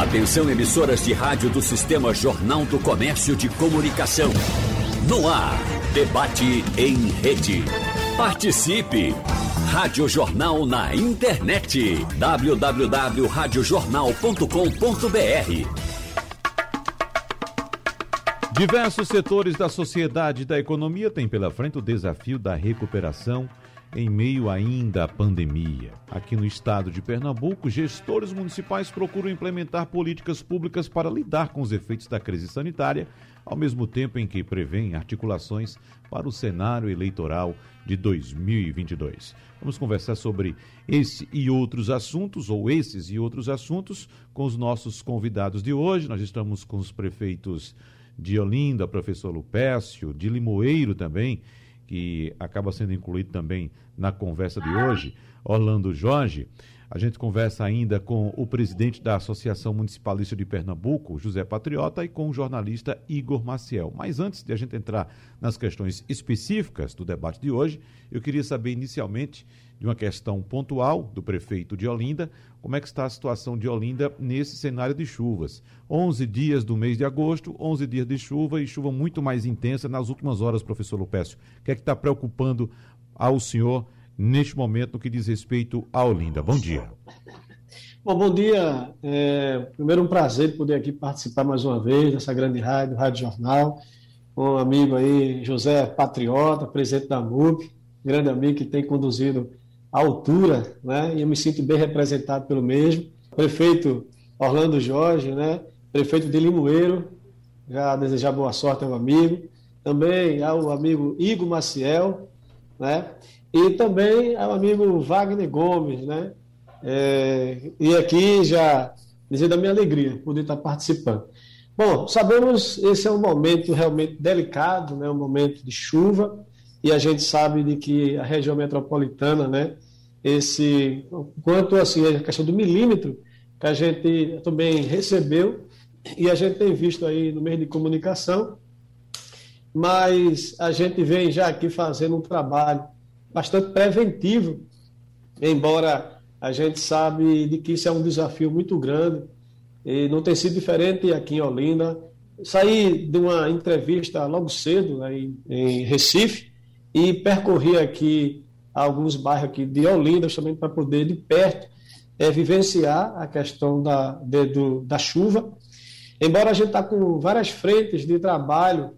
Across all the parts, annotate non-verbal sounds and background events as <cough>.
Atenção emissoras de rádio do Sistema Jornal do Comércio de Comunicação. No ar, debate em rede. Participe! Rádio Jornal na internet. www.radiojornal.com.br Diversos setores da sociedade e da economia têm pela frente o desafio da recuperação em meio ainda à pandemia. Aqui no estado de Pernambuco, gestores municipais procuram implementar políticas públicas para lidar com os efeitos da crise sanitária, ao mesmo tempo em que prevêem articulações para o cenário eleitoral de 2022. Vamos conversar sobre esse e outros assuntos, ou esses e outros assuntos, com os nossos convidados de hoje. Nós estamos com os prefeitos de Olinda, professor Lupécio, de Limoeiro também, que acaba sendo incluído também na conversa de hoje, Orlando Jorge. A gente conversa ainda com o presidente da Associação Municipalista de Pernambuco, José Patriota, e com o jornalista Igor Maciel. Mas antes de a gente entrar nas questões específicas do debate de hoje, eu queria saber inicialmente de uma questão pontual do prefeito de Olinda, como é que está a situação de Olinda nesse cenário de chuvas. 11 dias do mês de agosto, 11 dias de chuva e chuva muito mais intensa nas últimas horas, professor Lupécio. O que é que está preocupando ao senhor neste momento no que diz respeito a Olinda? Bom dia. Bom, bom dia. É, primeiro, um prazer poder aqui participar mais uma vez dessa grande rádio, Rádio Jornal, com um amigo aí, José Patriota, presidente da MUP, grande amigo que tem conduzido altura, né? E eu me sinto bem representado pelo mesmo. Prefeito Orlando Jorge, né? Prefeito de Limoeiro, já desejar boa sorte ao amigo. Também ao amigo Igor Maciel, né? E também ao amigo Wagner Gomes, né? É, e aqui já dizer da minha alegria poder estar participando. Bom, sabemos esse é um momento realmente delicado, né? Um momento de chuva, e a gente sabe de que a região metropolitana, né, esse quanto assim a questão do milímetro que a gente também recebeu e a gente tem visto aí no meio de comunicação, mas a gente vem já aqui fazendo um trabalho bastante preventivo, embora a gente sabe de que isso é um desafio muito grande e não tem sido diferente aqui em Olinda. Saí de uma entrevista logo cedo né, em, Recife e percorri aqui alguns bairros aqui de Olinda, justamente para poder de perto é, vivenciar a questão da, de, do, da chuva. Embora a gente está com várias frentes de trabalho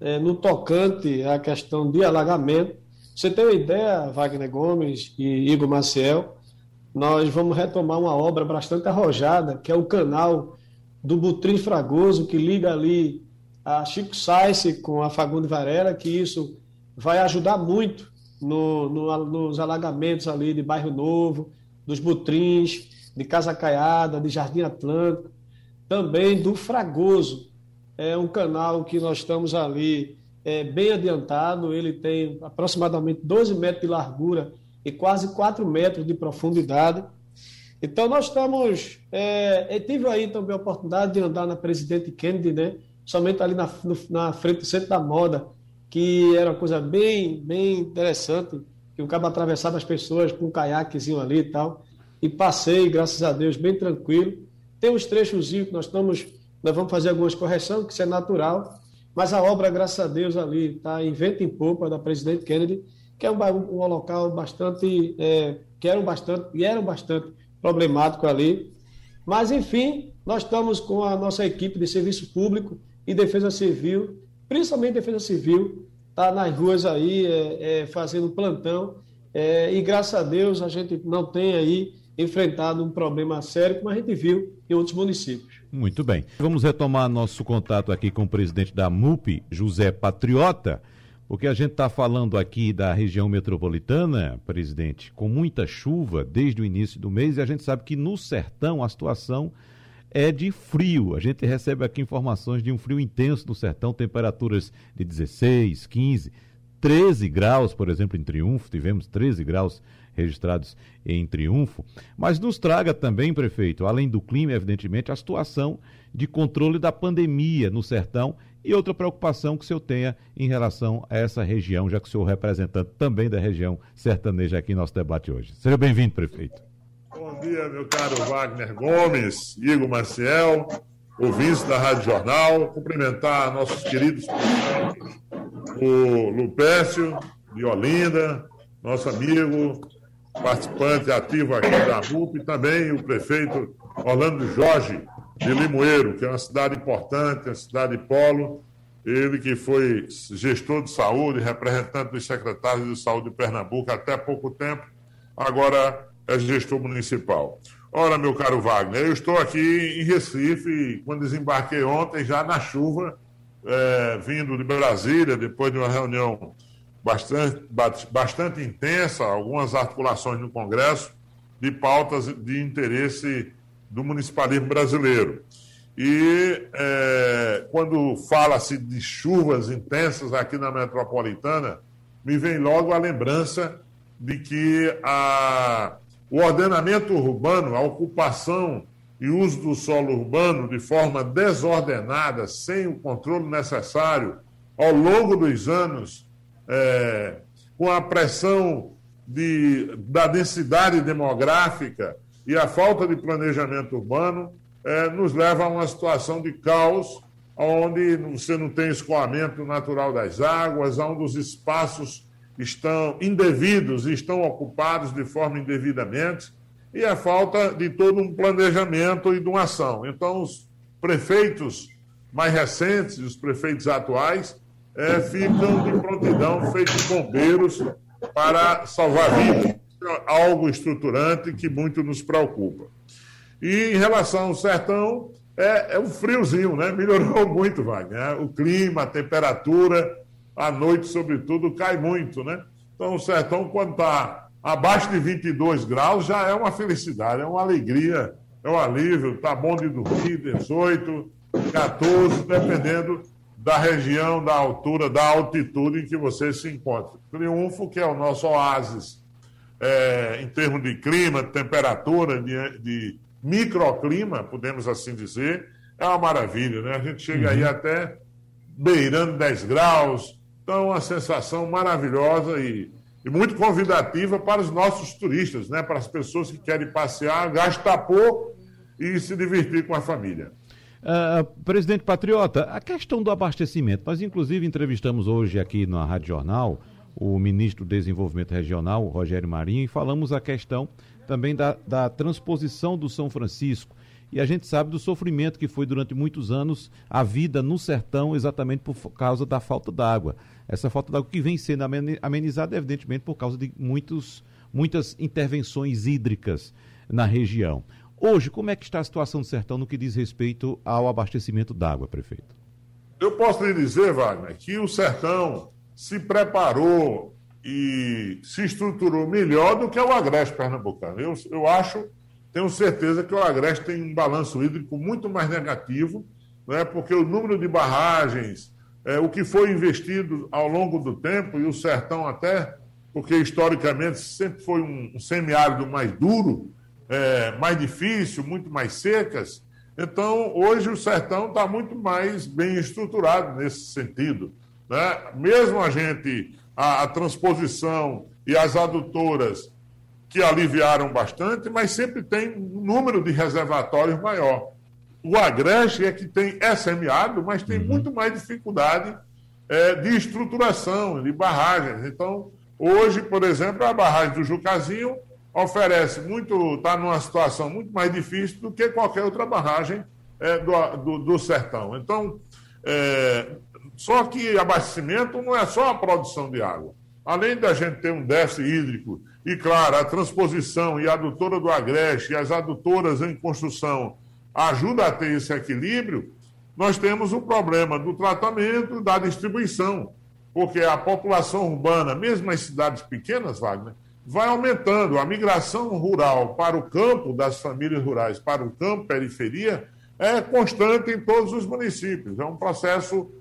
é, no tocante à questão de alagamento, você tem uma ideia, Wagner Gomes e Igor Maciel, nós vamos retomar uma obra bastante arrojada, que é o canal do Butrim Fragoso, que liga ali a Chico Sainz com a Fagundes Varela, que isso vai ajudar muito no, no, nos alagamentos ali de Bairro Novo, dos Butrins, de Casa Caiada, de Jardim Atlântico, também do Fragoso. É um canal que nós estamos ali é, bem adiantado, ele tem aproximadamente 12 metros de largura e quase 4 metros de profundidade. Então nós estamos. É, eu tive aí também a oportunidade de andar na Presidente Kennedy, né? Somente ali na, no, na frente do Centro da Moda, que era uma coisa bem, bem interessante, que o cabo atravessava as pessoas com um caiaquezinho ali e tal, e passei, graças a Deus, bem tranquilo. Tem uns trechos que nós estamos, nós vamos fazer algumas correções, que isso é natural, mas a obra, graças a Deus, ali está em vento em popa da Presidente Kennedy, que é um, um local bastante, é, que eram bastante, e eram bastante problemático ali. Mas, enfim, nós estamos com a nossa equipe de serviço público e defesa civil principalmente Defesa Civil, está nas ruas aí é, é, fazendo plantão. É, e graças a Deus a gente não tem aí enfrentado um problema sério, como a gente viu em outros municípios. Muito bem. Vamos retomar nosso contato aqui com o presidente da MUP, José Patriota, porque a gente está falando aqui da região metropolitana, presidente, com muita chuva desde o início do mês, e a gente sabe que no sertão a situação é de frio. A gente recebe aqui informações de um frio intenso no sertão, temperaturas de 16, 15, 13 graus, por exemplo, em Triunfo, tivemos 13 graus registrados em Triunfo. Mas nos traga também, prefeito, além do clima, evidentemente, a situação de controle da pandemia no sertão e outra preocupação que o senhor tenha em relação a essa região, já que o senhor é representante também da região sertaneja aqui em nosso debate hoje. Seja bem-vindo, prefeito. Bom, dia, meu caro Wagner Gomes, Igor Maciel, ouvintes da Rádio Jornal. Cumprimentar nossos queridos o Lupécio de Olinda, nosso amigo, participante ativo aqui da RUP, e também o prefeito Orlando Jorge de Limoeiro, que é uma cidade importante, uma cidade polo. Ele que foi gestor de saúde, representante dos secretários de saúde de Pernambuco até pouco tempo, agora é gestor municipal. Ora, meu caro Wagner, eu estou aqui em Recife, quando desembarquei ontem, já na chuva, é, vindo de Brasília, depois de uma reunião bastante, bastante intensa, algumas articulações no Congresso, de pautas de interesse do municipalismo brasileiro. E é, quando fala-se de chuvas intensas aqui na metropolitana, me vem logo a lembrança de que a o ordenamento urbano, a ocupação e uso do solo urbano de forma desordenada, sem o controle necessário, ao longo dos anos, é, com a pressão de, da densidade demográfica e a falta de planejamento urbano, é, nos leva a uma situação de caos, onde você não tem escoamento natural das águas, onde os espaços estão indevidos estão ocupados de forma indevidamente, e a falta de todo um planejamento e de uma ação. Então, os prefeitos mais recentes, os prefeitos atuais, é, ficam de prontidão, feitos bombeiros para salvar vidas. Algo estruturante que muito nos preocupa. E em relação ao sertão, é, é um friozinho, né? Melhorou <laughs> muito, Wagner. O clima, a temperatura, à noite, sobretudo, cai muito, né? Então, o sertão, quando está abaixo de 22 graus, já é uma felicidade, é uma alegria, é um alívio. Está bom de dormir, 18, 14, dependendo da região, da altura, da altitude em que você se encontra. Triunfo, que é o nosso oásis é, em termos de clima, de temperatura, de, de, microclima, podemos assim dizer, é uma maravilha, né? A gente chega uhum. aí até beirando 10 graus, então, uma sensação maravilhosa e, e muito convidativa para os nossos turistas, né? para as pessoas que querem passear, gastar pouco e se divertir com a família. Uh, presidente Patriota, a questão do abastecimento. Nós, inclusive, entrevistamos hoje aqui na Rádio Jornal o ministro do Desenvolvimento Regional, Rogério Marinho, e falamos a questão também da, da transposição do São Francisco e a gente sabe do sofrimento que foi durante muitos anos a vida no sertão, exatamente por causa da falta d'água. Essa falta d'água que vem sendo amenizada, evidentemente, por causa de muitos, muitas intervenções hídricas na região. Hoje, como é que está a situação do sertão no que diz respeito ao abastecimento d'água, prefeito? Eu posso lhe dizer, Wagner, que o sertão se preparou e se estruturou melhor do que o Agreste Pernambucano. Eu, eu acho tenho certeza que o Agreste tem um balanço hídrico muito mais negativo, né, porque o número de barragens, é, o que foi investido ao longo do tempo, e o sertão até, porque historicamente sempre foi um, um semiárido mais duro, é, mais difícil, muito mais secas. Então, hoje o sertão está muito mais bem estruturado nesse sentido. Né? Mesmo a gente, a, a transposição e as adutoras que aliviaram bastante, mas sempre tem um número de reservatórios maior. O Agreste é que tem é semiárido, mas tem uhum. muito mais dificuldade é, de estruturação, de barragens. Então, hoje, por exemplo, a barragem do Jucazinho oferece muito, está numa situação muito mais difícil do que qualquer outra barragem é, do, do, do, sertão. Então, é, só que abastecimento não é só a produção de água. Além da gente ter um déficit hídrico e, claro, a transposição e a adutora do Agreste e as adutoras em construção ajudam a ter esse equilíbrio, nós temos o problema do tratamento da distribuição, porque a população urbana, mesmo as cidades pequenas, Wagner, vai aumentando. A migração rural para o campo, das famílias rurais para o campo, periferia, é constante em todos os municípios. É um processo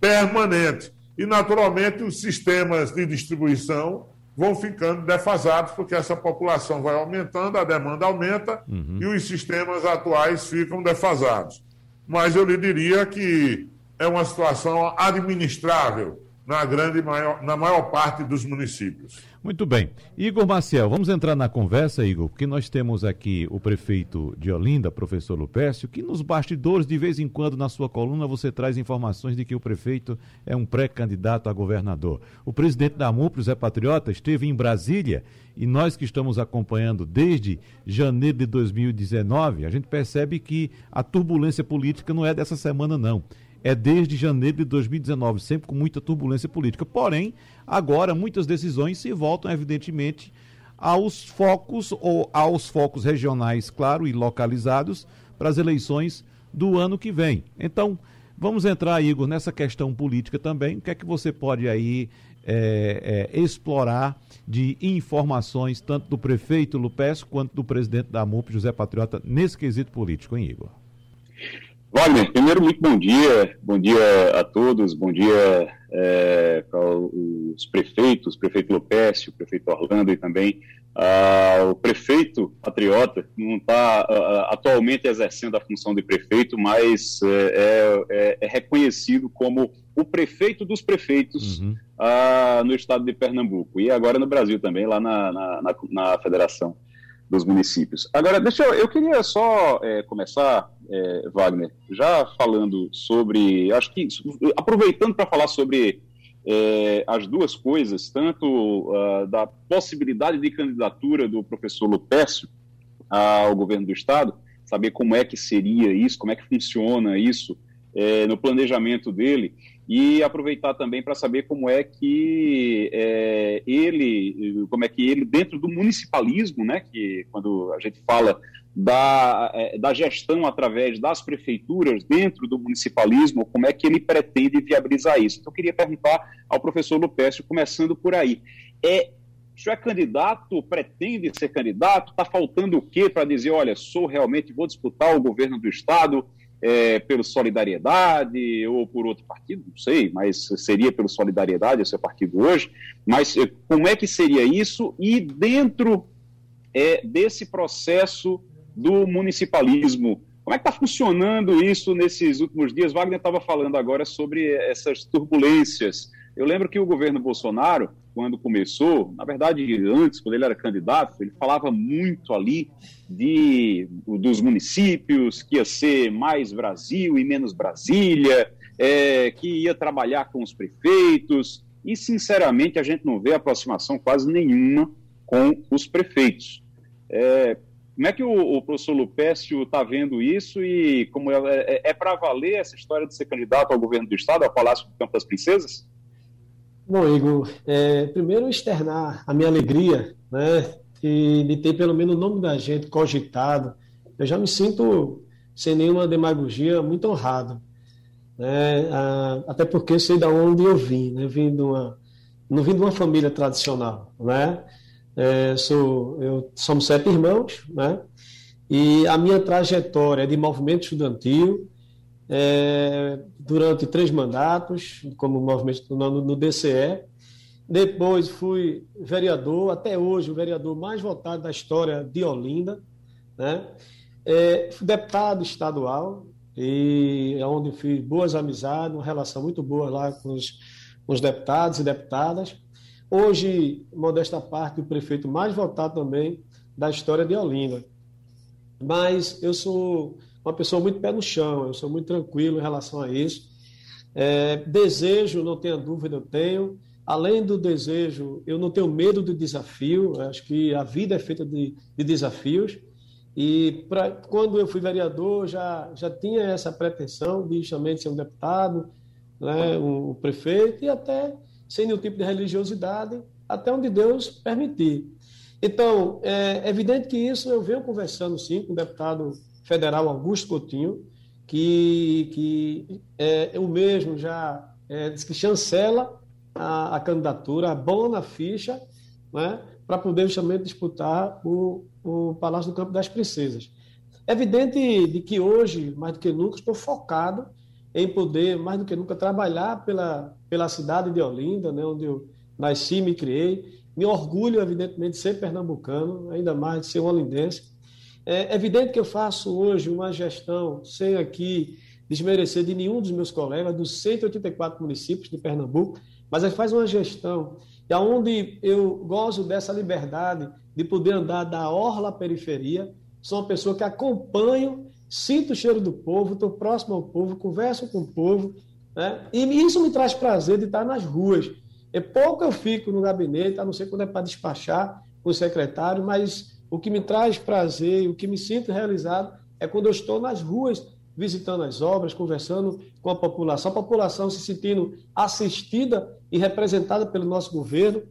permanente. E, naturalmente, os sistemas de distribuição vão ficando defasados, porque essa população vai aumentando, a demanda aumenta uhum. e os sistemas atuais ficam defasados. Mas eu lhe diria que é uma situação administrável. Na grande maior, na maior parte dos municípios. Muito bem. Igor Maciel, vamos entrar na conversa, Igor, porque nós temos aqui o prefeito de Olinda, professor Lupércio, que nos bastidores, de vez em quando, na sua coluna, você traz informações de que o prefeito é um pré-candidato a governador. O presidente da MUP, Zé Patriota, esteve em Brasília e nós que estamos acompanhando desde janeiro de 2019, a gente percebe que a turbulência política não é dessa semana, não é desde janeiro de 2019, sempre com muita turbulência política. Porém, agora muitas decisões se voltam, evidentemente, aos focos ou aos focos regionais, claro, e localizados para as eleições do ano que vem. Então, vamos entrar, Igor, nessa questão política também. O que é que você pode aí é, é, explorar de informações, tanto do prefeito Lupes quanto do presidente da MUP, José Patriota, nesse quesito político, hein, Igor? Wagner, primeiro, muito bom dia, bom dia a todos, bom dia é, para os prefeitos, o prefeito Lopécio, o prefeito Orlando e também uh, o prefeito Patriota, não está uh, ah, atualmente exercendo a função de prefeito, mas é, é, é, reconhecido como o prefeito dos prefeitos uhum. uh, no estado de Pernambuco e agora no Brasil também, lá na, na, na, na Federação dos municípios. Agora, deixa eu, eu queria só é, começar, é, Wagner, já falando sobre, acho que aproveitando para falar sobre é, as duas coisas, tanto uh, da possibilidade de candidatura do professor Lupécio ao governo do estado, saber como é que seria isso, como é que funciona isso é, no planejamento dele, e aproveitar também para saber como é que é, ele, como é que ele dentro do municipalismo, né, que quando a gente fala da, é, da gestão através das prefeituras dentro do municipalismo, como é que ele pretende viabilizar isso. Então, eu queria perguntar ao professor Lupécio, começando por aí. É, o senhor é candidato, pretende ser candidato? Está faltando o quê para dizer, olha, sou realmente, vou disputar o governo do Estado? É, pelo Solidariedade ou por outro partido, não sei, mas seria pelo Solidariedade, esse é o partido hoje. Mas é, como é que seria isso? E dentro é, desse processo do municipalismo, como é que está funcionando isso nesses últimos dias? Wagner estava falando agora sobre essas turbulências. Eu lembro que o governo Bolsonaro quando começou, na verdade, antes, quando ele era candidato, ele falava muito ali de, dos municípios, que ia ser mais Brasil e menos Brasília, é, que ia trabalhar com os prefeitos, e, sinceramente, a gente não vê aproximação quase nenhuma com os prefeitos. É, como é que o, o professor Lupécio está vendo isso e como é, é, é para valer essa história de ser candidato ao governo do Estado, ao Palácio do Campo das Princesas? Bom, Igor, é, primeiro externar a minha alegria né, de, de ter pelo menos o nome da gente cogitado. Eu já me sinto, sem nenhuma demagogia, muito honrado. Né, a, até porque sei de onde eu vim. Né, vim de uma, não vim de uma família tradicional. Né, é, sou, eu, somos sete irmãos, né, e a minha trajetória de movimento estudantil, é, durante três mandatos, como movimento no, no DCE. Depois fui vereador, até hoje o vereador mais votado da história de Olinda. Né? É, fui deputado estadual, e é onde fiz boas amizades, uma relação muito boa lá com os, com os deputados e deputadas. Hoje, modesta parte, o prefeito mais votado também da história de Olinda. Mas eu sou uma pessoa muito pé no chão, eu sou muito tranquilo em relação a isso. É, desejo, não tenha dúvida, eu tenho. Além do desejo, eu não tenho medo do desafio, acho que a vida é feita de, de desafios. E pra, quando eu fui vereador, já, já tinha essa pretensão de justamente ser um deputado, né, um, um prefeito, e até sem nenhum tipo de religiosidade, até onde Deus permitir. Então, é evidente que isso eu venho conversando sim com o deputado federal Augusto Coutinho, que, que é, o mesmo já é, diz que chancela a, a candidatura, abona a ficha, né, para poder justamente disputar o, o Palácio do Campo das Princesas. É evidente de que hoje, mais do que nunca, estou focado em poder, mais do que nunca, trabalhar pela, pela cidade de Olinda, né, onde eu nasci e me criei. Me orgulho, evidentemente, de ser pernambucano, ainda mais de ser olindense. É evidente que eu faço hoje uma gestão sem aqui desmerecer de nenhum dos meus colegas, dos 184 municípios de Pernambuco, mas ele faz uma gestão e aonde eu gozo dessa liberdade de poder andar da orla à periferia, sou uma pessoa que acompanho, sinto o cheiro do povo, estou próximo ao povo, converso com o povo, né? e isso me traz prazer de estar nas ruas. É pouco eu fico no gabinete, a não ser quando é para despachar com o secretário, mas o que me traz prazer, o que me sinto realizado é quando eu estou nas ruas visitando as obras, conversando com a população, a população se sentindo assistida e representada pelo nosso governo.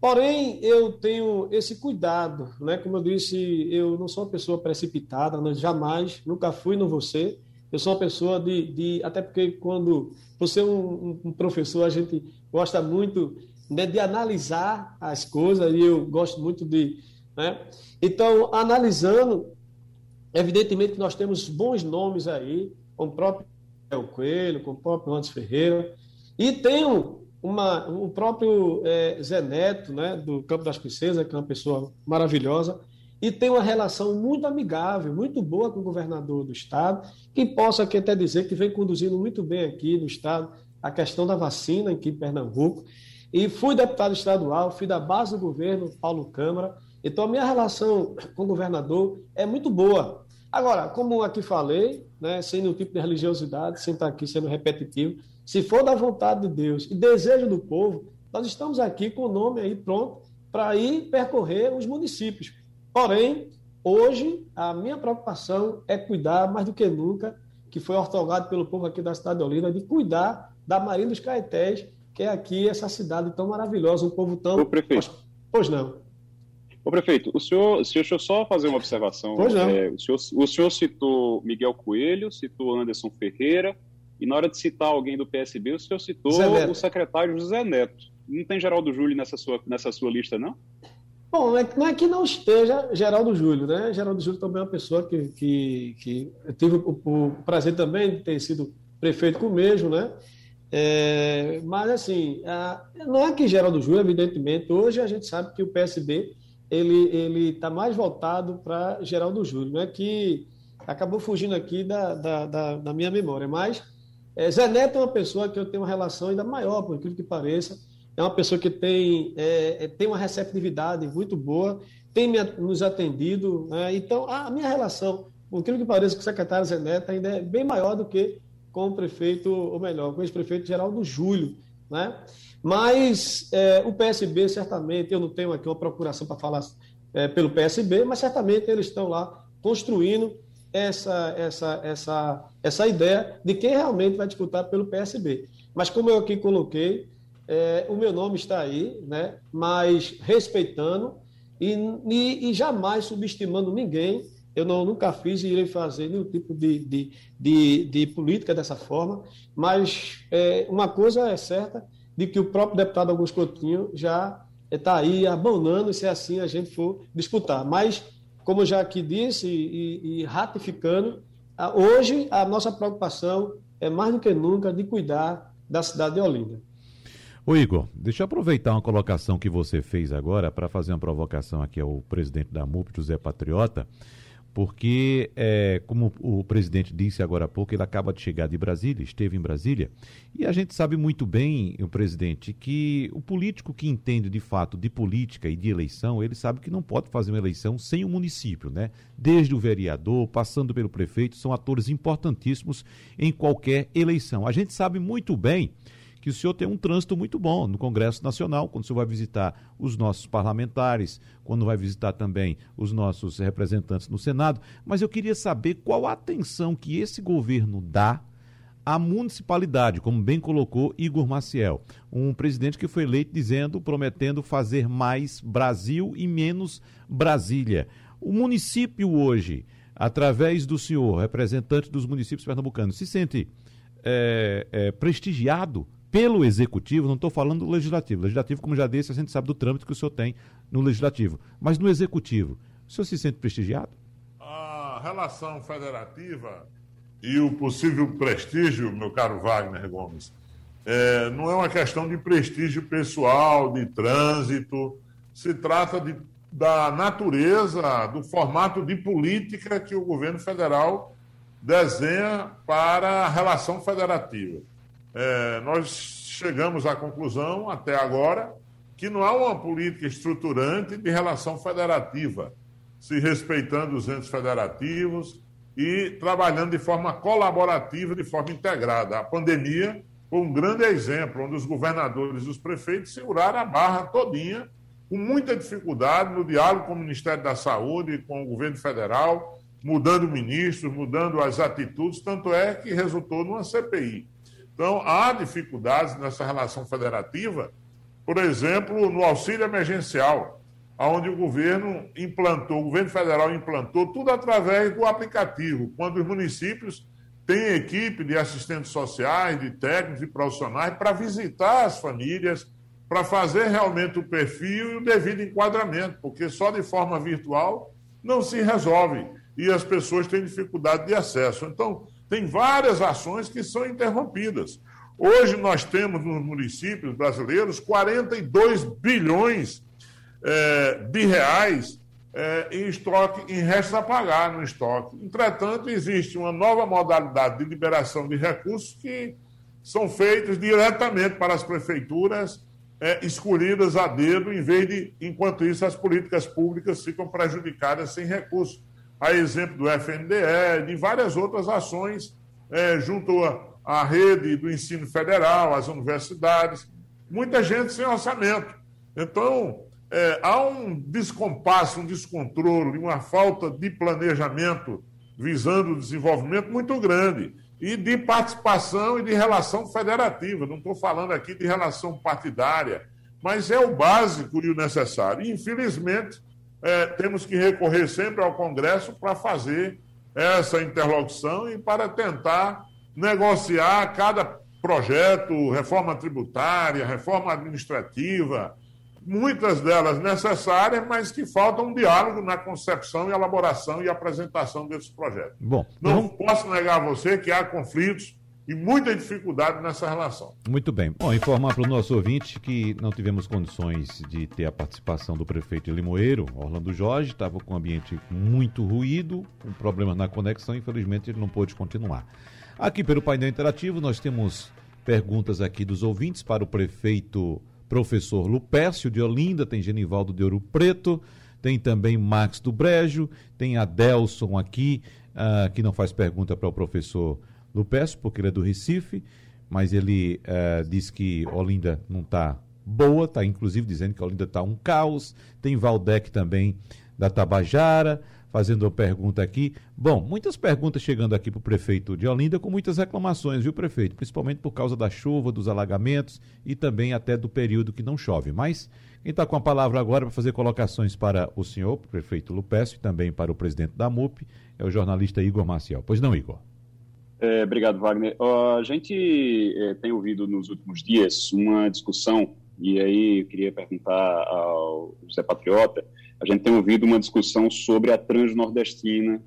Porém, eu tenho esse cuidado, né? Como eu disse, eu não sou uma pessoa precipitada, não, jamais, nunca fui, não ser. Eu sou uma pessoa de, de até porque quando você é um, um professor, a gente gosta muito né, de analisar as coisas e eu gosto muito de, né? Então, analisando, Evidentemente que nós temos bons nomes aí, como o próprio El Coelho, como o próprio Antes Ferreira, e tem uma, o próprio é, Zé Neto, né, do Campo das Princesas, que é uma pessoa maravilhosa, e tem uma relação muito amigável, muito boa com o governador do Estado, que posso aqui até dizer que vem conduzindo muito bem aqui no Estado a questão da vacina aqui em Pernambuco. E fui deputado estadual, fui da base do governo, Paulo Câmara, então, a minha relação com o governador é muito boa. Agora, como aqui falei, né, sem nenhum tipo de religiosidade, sem estar aqui sendo repetitivo, se for da vontade de Deus e desejo do povo, nós estamos aqui com o nome aí pronto para ir percorrer os municípios. Porém, hoje, a minha preocupação é cuidar, mais do que nunca, que foi ortogado pelo povo aqui da cidade de Olinda, de cuidar da Marinha dos Caetés, que é aqui essa cidade tão maravilhosa, um povo tão. Ô, prefeito. Pois não. Ô, prefeito, o senhor, se deixa eu só fazer uma observação. Pois é. o, senhor, o senhor citou Miguel Coelho, citou Anderson Ferreira, e na hora de citar alguém do PSB, o senhor citou o secretário José Neto. Não tem Geraldo Júlio nessa sua, nessa sua lista, não? Bom, é não é que não esteja Geraldo Júlio, né? Geraldo Júlio também é uma pessoa que, que, que eu tive o, o prazer também de ter sido prefeito com o mesmo, né? É, mas, assim, a, não é que Geraldo Júlio, evidentemente, hoje a gente sabe que o PSB ele ele está mais voltado para Geraldo Júlio, né? que acabou fugindo aqui da, da, da, da minha memória. Mas é, Zé Neto é uma pessoa que eu tenho uma relação ainda maior, por incrível que pareça. É uma pessoa que tem, é, é tem uma receptividade muito boa, tem me, nos atendido. Né? Então, a minha relação, por incrível que pareça, com o secretário Zé Neto ainda é bem maior do que com o prefeito, ou melhor, com o ex-prefeito Geraldo Júlio. Né? Mas é, o PSB, certamente, eu não tenho aqui uma procuração para falar é, pelo PSB, mas certamente eles estão lá construindo essa, essa, essa, essa ideia de quem realmente vai disputar pelo PSB. Mas como eu aqui coloquei, é, o meu nome está aí, né? mas respeitando e, e, e jamais subestimando ninguém. Eu não, nunca fiz e irei fazer nenhum tipo de, de, de, de política dessa forma, mas é, uma coisa é certa, de que o próprio deputado Augusto Coutinho já está aí abandonando se assim a gente for disputar. Mas, como já aqui disse e, e ratificando, hoje a nossa preocupação é mais do que nunca de cuidar da cidade de Olinda. Ô Igor, deixa eu aproveitar uma colocação que você fez agora para fazer uma provocação aqui ao presidente da MUP, José Patriota porque, é, como o presidente disse agora há pouco, ele acaba de chegar de Brasília, esteve em Brasília, e a gente sabe muito bem, o presidente, que o político que entende de fato de política e de eleição, ele sabe que não pode fazer uma eleição sem o município, né? Desde o vereador, passando pelo prefeito, são atores importantíssimos em qualquer eleição. A gente sabe muito bem que o senhor tem um trânsito muito bom no Congresso Nacional, quando o senhor vai visitar os nossos parlamentares, quando vai visitar também os nossos representantes no Senado. Mas eu queria saber qual a atenção que esse governo dá à municipalidade, como bem colocou Igor Maciel, um presidente que foi eleito dizendo, prometendo fazer mais Brasil e menos Brasília. O município hoje, através do senhor, representante dos municípios pernambucanos, se sente é, é, prestigiado pelo executivo, não estou falando do legislativo. Legislativo, como já disse, a gente sabe do trâmite que o senhor tem no legislativo. Mas no executivo, o senhor se sente prestigiado? A relação federativa e o possível prestígio, meu caro Wagner Gomes, é, não é uma questão de prestígio pessoal, de trânsito, se trata de, da natureza, do formato de política que o governo federal desenha para a relação federativa. É, nós chegamos à conclusão, até agora, que não há uma política estruturante de relação federativa, se respeitando os entes federativos e trabalhando de forma colaborativa, de forma integrada. A pandemia foi um grande exemplo, onde os governadores e os prefeitos seguraram a barra todinha, com muita dificuldade no diálogo com o Ministério da Saúde, com o governo federal, mudando ministros, mudando as atitudes, tanto é que resultou numa CPI. Então, há dificuldades nessa relação federativa, por exemplo, no auxílio emergencial, onde o governo implantou, o governo federal implantou tudo através do aplicativo, quando os municípios têm equipe de assistentes sociais, de técnicos e profissionais para visitar as famílias, para fazer realmente o perfil e o devido enquadramento, porque só de forma virtual não se resolve e as pessoas têm dificuldade de acesso. Então, tem várias ações que são interrompidas. Hoje nós temos nos municípios brasileiros 42 bilhões é, de reais é, em estoque, em restos a pagar no estoque. Entretanto, existe uma nova modalidade de liberação de recursos que são feitos diretamente para as prefeituras é, escolhidas a dedo, em vez de, enquanto isso, as políticas públicas ficam prejudicadas sem recursos a exemplo do FNDE, de várias outras ações é, junto à rede do ensino federal, às universidades, muita gente sem orçamento. Então, é, há um descompasso, um descontrole, uma falta de planejamento visando o desenvolvimento muito grande e de participação e de relação federativa. Não estou falando aqui de relação partidária, mas é o básico e o necessário. E, infelizmente, é, temos que recorrer sempre ao Congresso para fazer essa interlocução e para tentar negociar cada projeto, reforma tributária, reforma administrativa, muitas delas necessárias, mas que falta um diálogo na concepção, elaboração e apresentação desses projetos. Bom, não então... posso negar a você que há conflitos e muita dificuldade nessa relação. Muito bem. Bom, informar para o nosso ouvinte que não tivemos condições de ter a participação do prefeito Limoeiro, Orlando Jorge, estava com um ambiente muito ruído, com problemas na conexão, infelizmente ele não pôde continuar. Aqui pelo painel interativo nós temos perguntas aqui dos ouvintes para o prefeito professor Lupécio de Olinda, tem Genivaldo de Ouro Preto, tem também Max do Brejo, tem Adelson aqui, uh, que não faz pergunta para o professor Lupécio, porque ele é do Recife, mas ele uh, diz que Olinda não está boa, está inclusive dizendo que Olinda está um caos. Tem Valdec também da Tabajara, fazendo uma pergunta aqui. Bom, muitas perguntas chegando aqui para o prefeito de Olinda, com muitas reclamações, viu, prefeito? Principalmente por causa da chuva, dos alagamentos e também até do período que não chove. Mas quem está com a palavra agora para fazer colocações para o senhor, prefeito Lupécio, e também para o presidente da MUP, é o jornalista Igor Maciel. Pois não, Igor? É, obrigado, Wagner. A gente é, tem ouvido nos últimos dias uma discussão, e aí eu queria perguntar ao José Patriota, a gente tem ouvido uma discussão sobre a Transnordestina,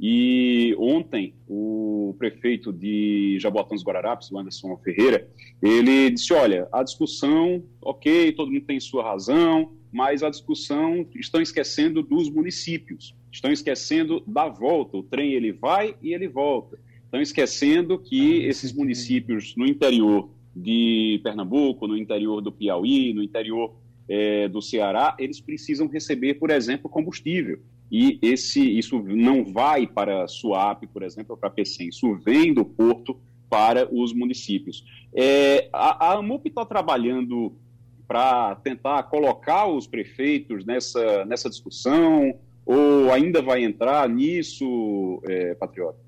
e ontem o prefeito de Jaboatão dos Guararapes, o Anderson Ferreira, ele disse, olha, a discussão, ok, todo mundo tem sua razão, mas a discussão estão esquecendo dos municípios, estão esquecendo da volta, o trem ele vai e ele volta. Estão esquecendo que esses municípios no interior de Pernambuco, no interior do Piauí, no interior é, do Ceará, eles precisam receber, por exemplo, combustível. E esse, isso não vai para a SUAP, por exemplo, ou para a isso vem do porto para os municípios. É, a, a AMUP está trabalhando para tentar colocar os prefeitos nessa, nessa discussão, ou ainda vai entrar nisso, é, Patriota?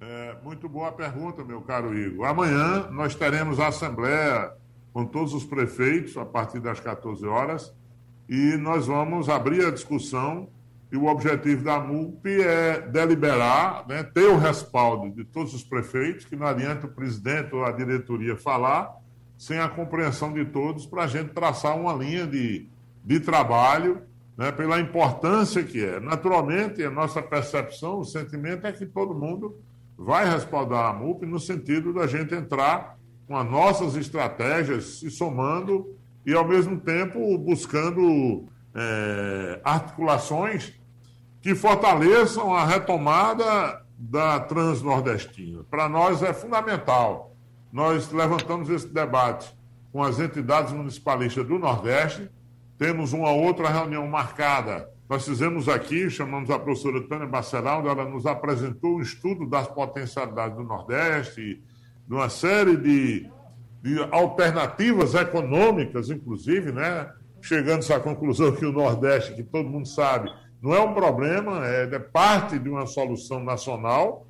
É, muito boa pergunta, meu caro Igor. Amanhã nós teremos a Assembleia com todos os prefeitos a partir das 14 horas e nós vamos abrir a discussão e o objetivo da MUP é deliberar, né, ter o respaldo de todos os prefeitos, que não adianta o presidente ou a diretoria falar sem a compreensão de todos para a gente traçar uma linha de, de trabalho né, pela importância que é. Naturalmente, a nossa percepção, o sentimento é que todo mundo vai respaldar a MUP no sentido da gente entrar com as nossas estratégias, se somando e, ao mesmo tempo, buscando é, articulações que fortaleçam a retomada da Transnordestina. Para nós é fundamental nós levantamos esse debate com as entidades municipalistas do Nordeste. Temos uma outra reunião marcada. Nós fizemos aqui, chamamos a professora Tânia Bacelar, onde ela nos apresentou o estudo das potencialidades do Nordeste, de uma série de, de alternativas econômicas, inclusive, né? chegando-se à conclusão que o Nordeste, que todo mundo sabe, não é um problema, é, é parte de uma solução nacional,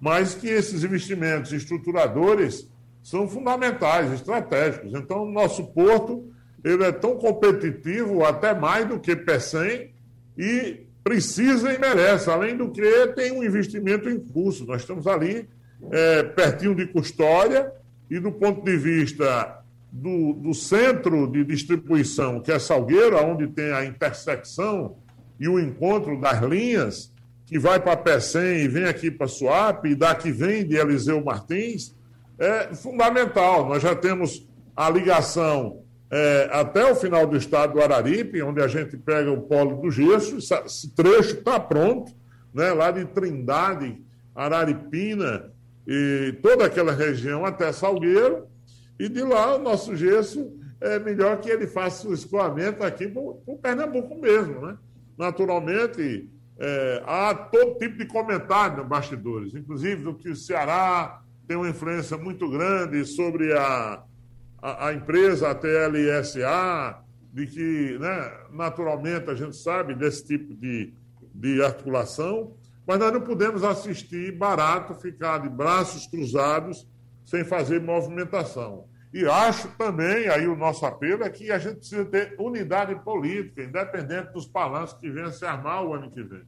mas que esses investimentos estruturadores são fundamentais, estratégicos. Então, o nosso porto ele é tão competitivo, até mais do que PECEM, e precisa e merece. Além do que, tem um investimento em curso. Nós estamos ali é, pertinho de Custódia e do ponto de vista do, do, centro de distribuição, que é Salgueiro, onde tem a intersecção e o encontro das linhas, que vai para Pecém e vem aqui para Suape, e daqui vem de Eliseu Martins, é fundamental. Nós já temos a ligação é, até o final do estado do Araripe, onde a gente pega o polo do gesso, esse trecho está pronto, né, lá de Trindade, Araripina, e toda aquela região até Salgueiro, e de lá o nosso gesso é melhor que ele faça o escoamento aqui para o Pernambuco mesmo. Né? Naturalmente, é, há todo tipo de comentário nos bastidores, inclusive do que o Ceará tem uma influência muito grande sobre a, a, a empresa, a TLSA, de que, né, naturalmente, a gente sabe desse tipo de, de articulação, mas nós não podemos assistir barato, ficar de braços cruzados, sem fazer movimentação. E acho também, aí o nosso apelo é que a gente precisa ter unidade política, independente dos balanços que venham se armar o ano que vem.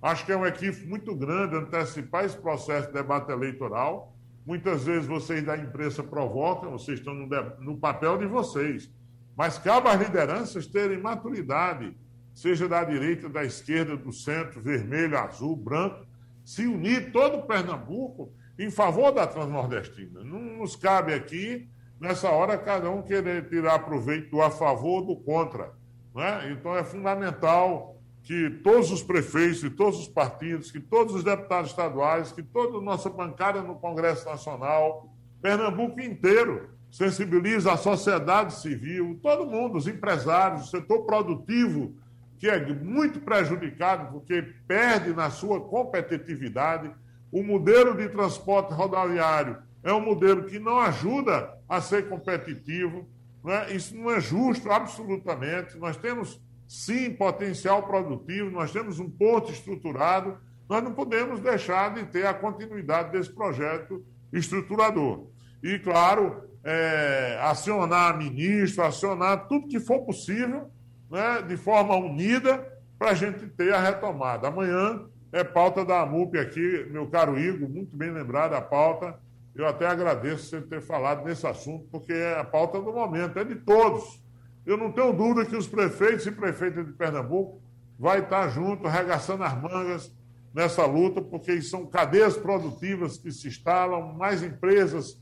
Acho que é um equívoco muito grande antecipar esse processo de debate eleitoral, Muitas vezes vocês da imprensa provocam, vocês estão no, no papel de vocês. Mas cabe às lideranças terem maturidade, seja da direita, da esquerda, do centro, vermelho, azul, branco, se unir todo o Pernambuco em favor da Transnordestina. Não nos cabe aqui, nessa hora, cada um querer tirar proveito do a favor ou do contra. Né? Então é fundamental que todos os prefeitos, que todos os partidos, que todos os deputados estaduais, que toda a nossa bancada no Congresso Nacional, Pernambuco inteiro, sensibiliza a sociedade civil, todo mundo, os empresários, o setor produtivo, que é muito prejudicado porque perde na sua competitividade. O modelo de transporte rodoviário é um modelo que não ajuda a ser competitivo. Né? Isso não é justo, absolutamente. Nós temos sim potencial produtivo, nós temos um porto estruturado, nós não podemos deixar de ter a continuidade desse projeto estruturador. E, claro, é, acionar ministro, acionar tudo que for possível, né, de forma unida, para a gente ter a retomada. Amanhã é pauta da AMUP aqui, meu caro Igor, muito bem lembrado a pauta. Eu até agradeço você ter falado nesse assunto, porque é a pauta do momento, é de todos. Eu não tenho dúvida que os prefeitos e prefeitas de Pernambuco vai estar junto, arregaçando as mangas nessa luta, porque são cadeias produtivas que se instalam, mais empresas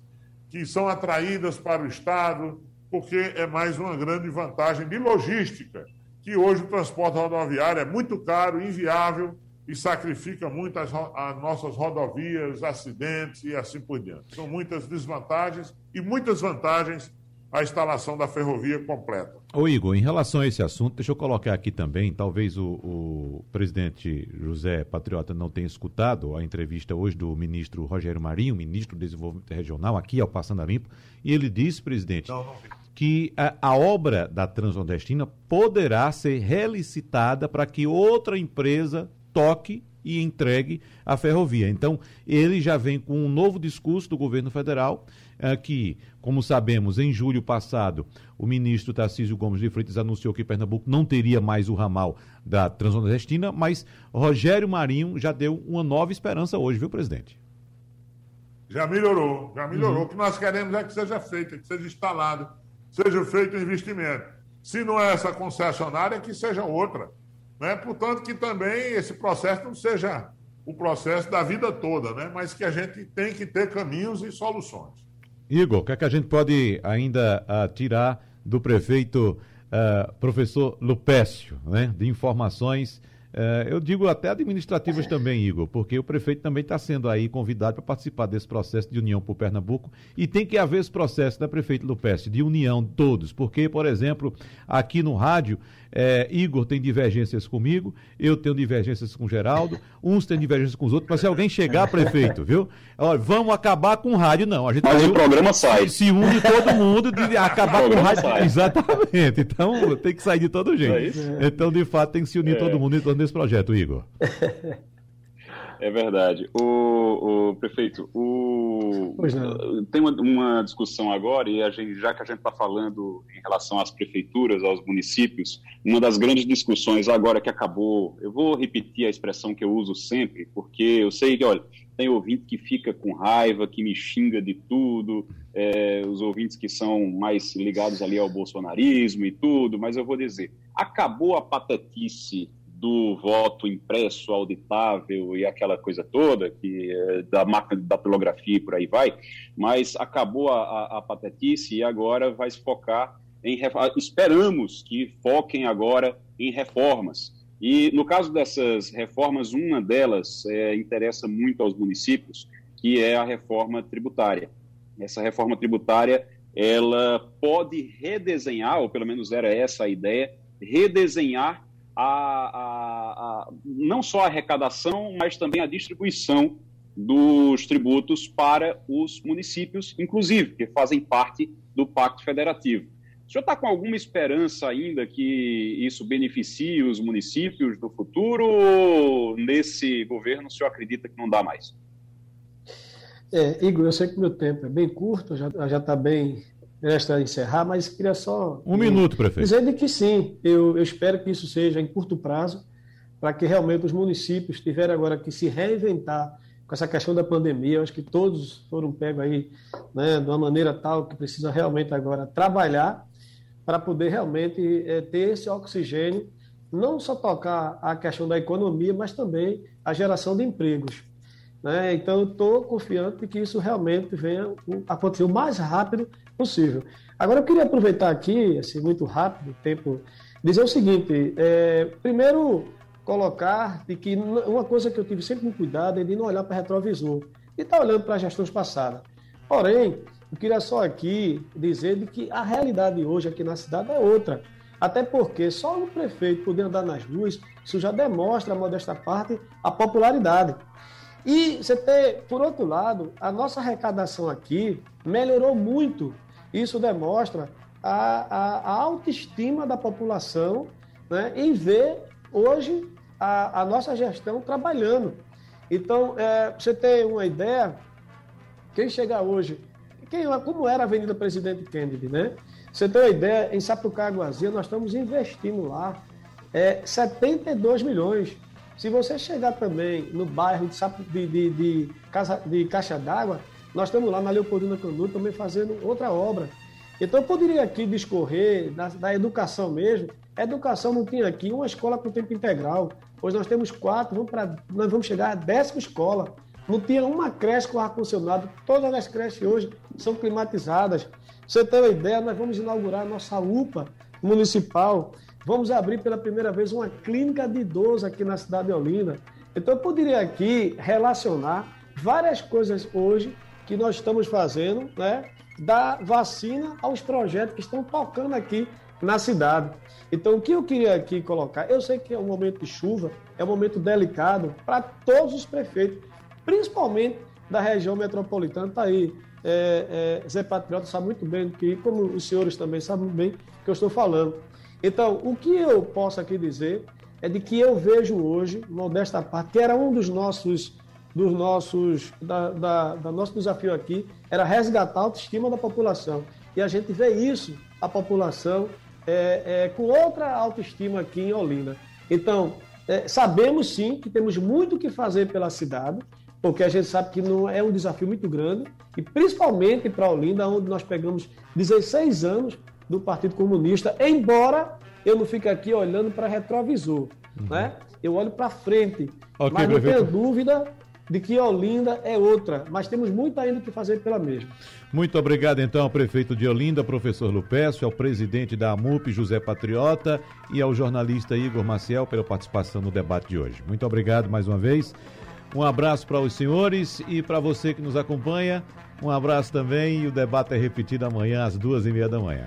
que são atraídas para o Estado, porque é mais uma grande vantagem de logística, que hoje o transporte rodoviário é muito caro, inviável e sacrifica muito as, as nossas rodovias, acidentes e assim por diante. São muitas desvantagens e muitas vantagens a instalação da ferrovia completa. Ô Igor, em relação a esse assunto, deixa eu colocar aqui também, talvez o, o, presidente José Patriota não tenha escutado a entrevista hoje do ministro Rogério Marinho, ministro do Desenvolvimento Regional, aqui ao Passando a Limpo, e ele disse, presidente, não, não que a, a, obra da Transnordestina poderá ser relicitada para que outra empresa toque e entregue a ferrovia. Então, ele já vem com um novo discurso do governo federal é, que, como sabemos, em julho passado, o ministro Tarcísio Gomes de Freitas anunciou que Pernambuco não teria mais o ramal da Transnordestina, mas Rogério Marinho já deu uma nova esperança hoje, viu, presidente? Já melhorou, já melhorou. Uhum. O que nós queremos é que seja feito, que seja instalado, seja feito o investimento. Se não é essa concessionária, que seja outra. Né? Portanto, que também esse processo não seja o processo da vida toda, né? mas que a gente tem que ter caminhos e soluções. Igor, o que, é que a gente pode ainda uh, tirar do prefeito uh, professor Lupécio, né, de informações É, eu digo até administrativas também, Igor, porque o prefeito também está sendo aí convidado para participar desse processo de união por Pernambuco e tem que haver esse processo, da né, prefeito Lupeste, de união de todos, porque, por exemplo, aqui no rádio, é, Igor tem divergências comigo, eu tenho divergências com Geraldo, uns têm divergências com os outros, mas se alguém chegar, prefeito, viu? Olha, vamos acabar com o rádio, não. A gente mas o programa sai. Se une todo mundo de <laughs> acabar com o rádio. Sai. Exatamente. Então tem que sair de todo jeito. É então, de fato, tem que se unir é. todo mundo em torno desse projeto, Igor. <laughs> É verdade. O, o prefeito, o, tem uma, uma, discussão agora, e gente, já que a gente está falando em relação às prefeituras, aos municípios, uma das grandes discussões agora que acabou, eu vou repetir a expressão que eu uso sempre, porque eu sei que, olha, tem ouvinte que fica com raiva, que me xinga de tudo, é, os ouvintes que são mais ligados ali ao bolsonarismo e tudo, mas eu vou dizer, acabou a patetice do voto impresso, auditável e aquela coisa toda, que é da máquina de datilografia e por aí vai, mas acabou a, a, a patetice e agora vai se focar em. Esperamos que foquem agora em reformas. E no caso dessas reformas, uma delas é, interessa muito aos municípios, que é a reforma tributária. Essa reforma tributária ela pode redesenhar, ou pelo menos era essa a ideia, redesenhar a, a, a, não só a arrecadação, mas também a distribuição dos tributos para os municípios, inclusive, que fazem parte do Pacto Federativo. O senhor está com alguma esperança ainda que isso beneficie os municípios no futuro ou nesse governo o senhor acredita que não dá mais? É, Igor, eu sei que meu tempo é bem curto, já está bem resta encerrar, mas queria só. Um minuto, prefeito. Dizer que sim, eu, eu espero que isso seja em curto prazo, para que realmente os municípios tiverem agora que se reinventar com essa questão da pandemia. Eu acho que todos foram pegos aí né, de uma maneira tal que precisa realmente agora trabalhar para poder realmente é, ter esse oxigênio, não só tocar a questão da economia, mas também a geração de empregos. Né? Então, estou confiante que isso realmente venha acontecer o mais rápido possível. Agora, eu queria aproveitar aqui, assim, muito rápido, tempo, dizer o seguinte: é, primeiro, colocar de que uma coisa que eu tive sempre com cuidado é de não olhar para retrovisor e estar tá olhando para as gestões passadas. Porém, eu queria só aqui dizer de que a realidade hoje aqui na cidade é outra. Até porque só o prefeito poder andar nas ruas, isso já demonstra, a modesta parte, a popularidade. E você tem, por outro lado, a nossa arrecadação aqui melhorou muito. Isso demonstra a, a, a autoestima da população né, em ver hoje a, a nossa gestão trabalhando. Então, é, você tem uma ideia, quem chegar hoje, quem, como era a Avenida Presidente Kennedy, né? Você tem uma ideia, em Sapucaguazia nós estamos investindo lá é, 72 milhões. Se você chegar também no bairro de, de, de, de, casa, de Caixa d'Água, nós estamos lá na Leopoldina Canuto também fazendo outra obra. Então eu poderia aqui discorrer da, da educação mesmo. A educação não tinha aqui uma escola com tempo integral. Hoje nós temos quatro, vamos pra, nós vamos chegar à décima escola. Não tinha uma creche com ar-condicionado. Todas as creches hoje são climatizadas. você tem uma ideia, nós vamos inaugurar a nossa UPA municipal. Vamos abrir pela primeira vez uma clínica de idosos aqui na cidade de Olinda. Então, eu poderia aqui relacionar várias coisas hoje que nós estamos fazendo, né? Da vacina aos projetos que estão tocando aqui na cidade. Então, o que eu queria aqui colocar, eu sei que é um momento de chuva, é um momento delicado para todos os prefeitos, principalmente da região metropolitana. Está aí, é, é, Zé Patriota sabe muito bem que, como os senhores também sabem bem que eu estou falando. Então, o que eu posso aqui dizer é de que eu vejo hoje, modesta parte, que era um dos nossos, dos nossos, da, da, da nosso desafio aqui, era resgatar a autoestima da população. E a gente vê isso, a população, é, é, com outra autoestima aqui em Olinda. Então, é, sabemos sim que temos muito que fazer pela cidade, porque a gente sabe que não é um desafio muito grande, e principalmente para Olinda, onde nós pegamos 16 anos do Partido Comunista, embora eu não fique aqui olhando para retrovisor, uhum. né? Eu olho para frente, okay, mas não tenho dúvida de que Olinda é outra, mas temos muito ainda que fazer pela mesma. Muito obrigado então ao prefeito de Olinda, professor Lupécio, ao presidente da AMUP, José Patriota, e ao jornalista Igor Maciel pela participação no debate de hoje. Muito obrigado mais uma vez. Um abraço para os senhores e para você que nos acompanha. Um abraço também e o debate é repetido amanhã às duas e meia da manhã.